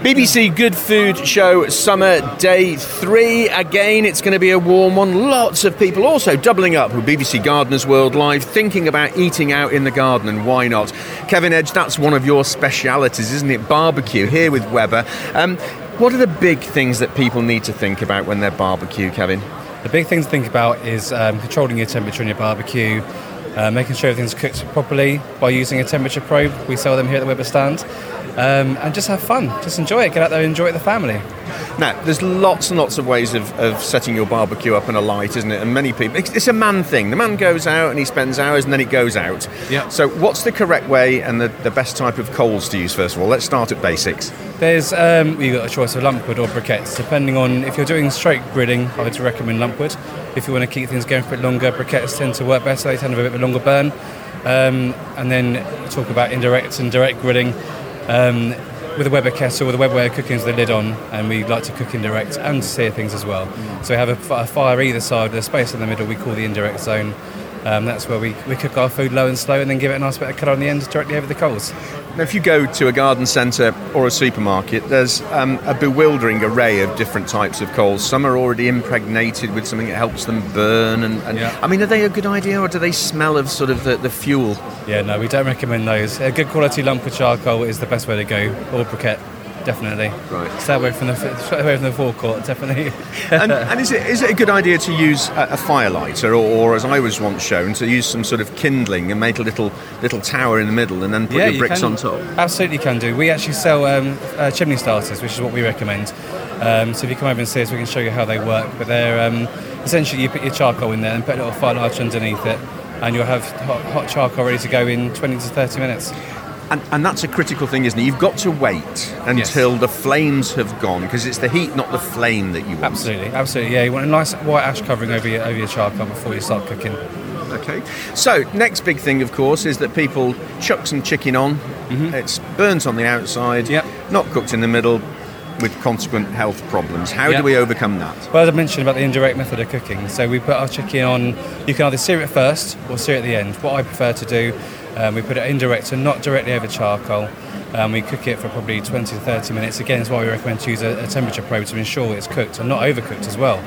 BBC Good Food Show Summer Day 3. Again, it's going to be a warm one. Lots of people also doubling up with BBC Gardeners World Live, thinking about eating out in the garden, and why not? Kevin Edge, that's one of your specialities, isn't it? Barbecue here with Weber. Um, what are the big things that people need to think about when they're barbecue, Kevin? The big thing to think about is um, controlling your temperature in your barbecue, uh, making sure everything's cooked properly by using a temperature probe. We sell them here at the Weber stand. Um, and just have fun. Just enjoy it. Get out there and enjoy it with the family. Now, there's lots and lots of ways of, of setting your barbecue up and alight, isn't it? And many people, it's, it's, a man thing. The man goes out and he spends hours and then it goes out. Yeah. So, what's the correct way and the, the best type of coals to use, first of all? Let's start at basics. There's, um, you've got a choice of lumpwood or briquettes, depending on if you're doing straight gridding, I would recommend lumpwood. If you want to keep things going for a bit longer, briquettes tend to work better, they tend to have a bit longer burn. Um, and then talk about indirect and direct grilling. Um, with a Weber kettle, with a Weber cooking with the lid on, and we like to cook indirect and sear things as well. Mm. So we have a, a, fire either side, the space in the middle we call the indirect zone. Um, that's where we, we cook our food low and slow and then give it a nice bit of colour on the end directly over the coals. Now, if you go to a garden centre or a supermarket, there's um, a bewildering array of different types of coals. Some are already impregnated with something that helps them burn. And, and yeah. I mean, are they a good idea or do they smell of sort of the, the fuel? Yeah, no, we don't recommend those. A good quality lump of charcoal is the best way to go, or briquette definitely. Right. Stay away from the stay away from the forecourt, definitely. and, and, is it is it a good idea to use a, a firelighter, or, or, as I was once shown, to use some sort of kindling and make a little little tower in the middle, and then put yeah, your bricks you on top? Absolutely, can do. We actually sell um, uh, chimney starters, which is what we recommend. Um, so if you come over and see us, we can show you how they work. But they're um, essentially you put your charcoal in there and put a little firelighter underneath it, and you'll have hot, hot charcoal ready to go in 20 to 30 minutes. And, and, that's a critical thing, isn't it? You've got to wait until yes. the flames have gone because it's the heat, not the flame, that you want. Absolutely, absolutely. Yeah, you want a nice white ash covering over your over your charcoal before you start cooking. Okay. So next big thing, of course, is that people chuck some chicken on. Mm-hmm. It's burnt on the outside, yep. not cooked in the middle, with consequent health problems. How yep. do we overcome that? Well, as I mentioned about the indirect method of cooking, so we put our chicken on. You can either sear it first or sear it at the end. What I prefer to do um, we put it indirect and not directly over charcoal. Um, we cook it for probably 20 to 30 minutes. Again, that's why we recommend to use a, a temperature probe to ensure it's cooked and not overcooked as well.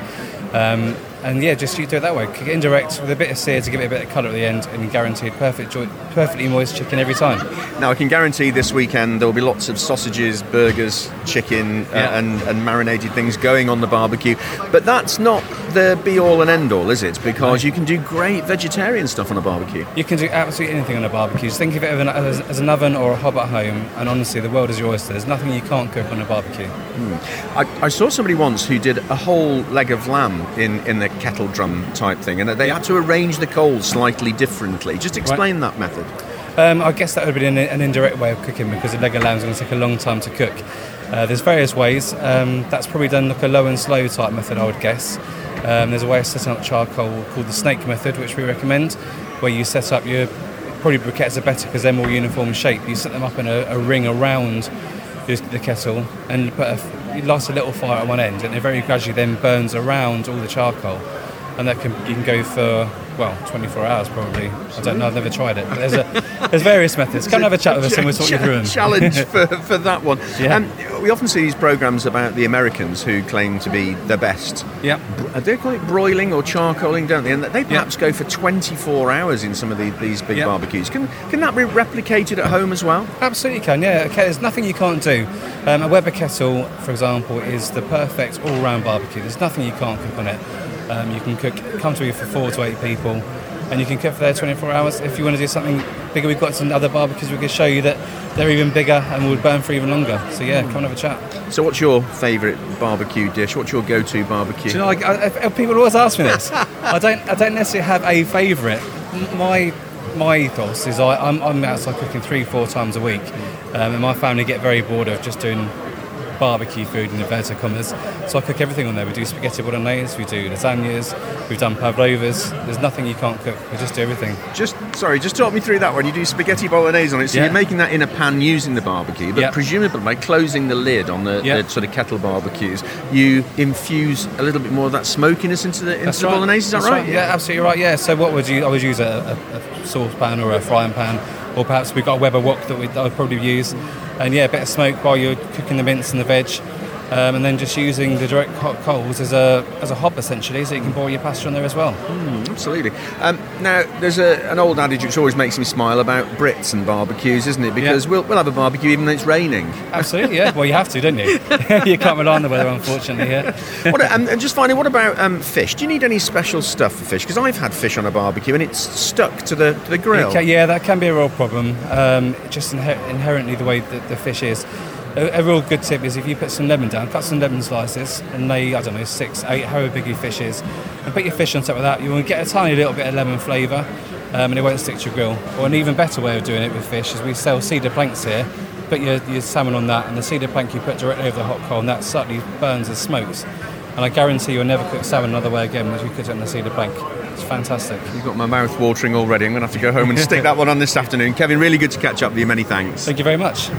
Um, and yeah, just you do it that way. Cook it indirect with a bit of sear to give it a bit of colour at the end, and guaranteed perfect, perfectly moist chicken every time. Now I can guarantee this weekend there will be lots of sausages, burgers, chicken, uh, yeah. uh, and, and marinated things going on the barbecue. But that's not the be all and end all, is it? Because you can do great vegetarian stuff on a barbecue. You can do absolutely anything on a barbecue. Just think of it as, as, an oven or a hob at home, and honestly, the world is your oyster. There's nothing you can't cook on a barbecue. Mm. I, I saw somebody once who did a whole leg of lamb in, in the kettle drum type thing, and they had to arrange the coals slightly differently. Just explain right. that method. Um, I guess that would be an, an, indirect way of cooking because a leg of lamb is going to take a long time to cook. Uh, there's various ways. Um, that's probably done like a low and slow type method, I would guess. Um, there's a way of setting up charcoal called the snake method, which we recommend, where you set up your probably briquettes are better because they're more uniform shape. You set them up in a, a ring around the kettle and put a, you light a little fire at one end, and it very gradually then burns around all the charcoal and that can you can go for well 24 hours probably. I don't know. I've never tried it. But there's a there's various methods. Come and have a chat with us and we'll talk you through them. Challenge for, for that one. Yeah. Um, we often see these programs about the Americans who claim to be the best. Yeah. They call it broiling or charcoaling, don't they? And they perhaps go for 24 hours in some of the, these big barbecues. Can can that be replicated at home as well? Absolutely can. Yeah. Okay. There's nothing you can't do. Um, a Weber kettle, for example, is the perfect all-round barbecue. There's nothing you can't cook on it. Um, you can cook comfortably for four to eight people, and you can cook for there 24 hours. If you want to do something bigger, we've got some other barbecues we can show you that they're even bigger and will burn for even longer. So yeah, come and have a chat. So what's your favourite barbecue dish? What's your go-to barbecue? Do you know, I, I, people always ask me this. I don't, I don't necessarily have a favourite. My my ethos is I, I'm, I'm outside cooking three, four times a week, um, and my family get very bored of just doing barbecue food in inverted commas. So I cook everything on there. We do spaghetti bolognese, we do lasagnas, we've done pavlovas. There's nothing you can't cook. We just do everything. Just sorry, just talk me through that one. You do spaghetti bolognese on it, so yeah. you're making that in a pan using the barbecue, but yep. presumably by closing the lid on the, yep. the, sort of kettle barbecues, you infuse a little bit more of that smokiness into the, into the right. bolognese. Is that right? right? Yeah, absolutely right. Yeah. So what would you? I would use a, a, a saucepan or a frying pan or perhaps we've got a Weber wok that we, I would probably use. And yeah, a bit of smoke while you're cooking the mince and the veg. Um, and then just using the direct hot coals as a as a hob essentially, so you can boil your pasta on there as well. Absolutely. Um, now, there's a, an old adage which always makes me smile about Brits and barbecues, isn't it? Because Yeah. we'll, we'll have a barbecue even when it's raining. Absolutely, yeah. Well, you have to, don't you? you can't rely on the weather, unfortunately. Yeah. what, um, and just finally, what about um, fish? Do you need any special stuff for fish? Because I've had fish on a barbecue and it's stuck to the, to the grill. Okay, yeah, that can be a real problem. Um, just inher- inherently the way that the fish is. A, a real good tip is if you put some lemon down, cut some lemon slices, and lay I don't know six, eight, however big your fish is, and put your fish on top of that. You will get a tiny little bit of lemon flavour, um, and it won't stick to your grill. Or an even better way of doing it with fish is we sell cedar planks here. Put your, your salmon on that, and the cedar plank you put directly over the hot coal, and that subtly burns and smokes. And I guarantee you'll never cook salmon another way again as you cook it on the cedar plank. It's fantastic. You've got my mouth watering already. I'm going to have to go home and stick that one on this afternoon. Kevin, really good to catch up with you. Many thanks. Thank you very much.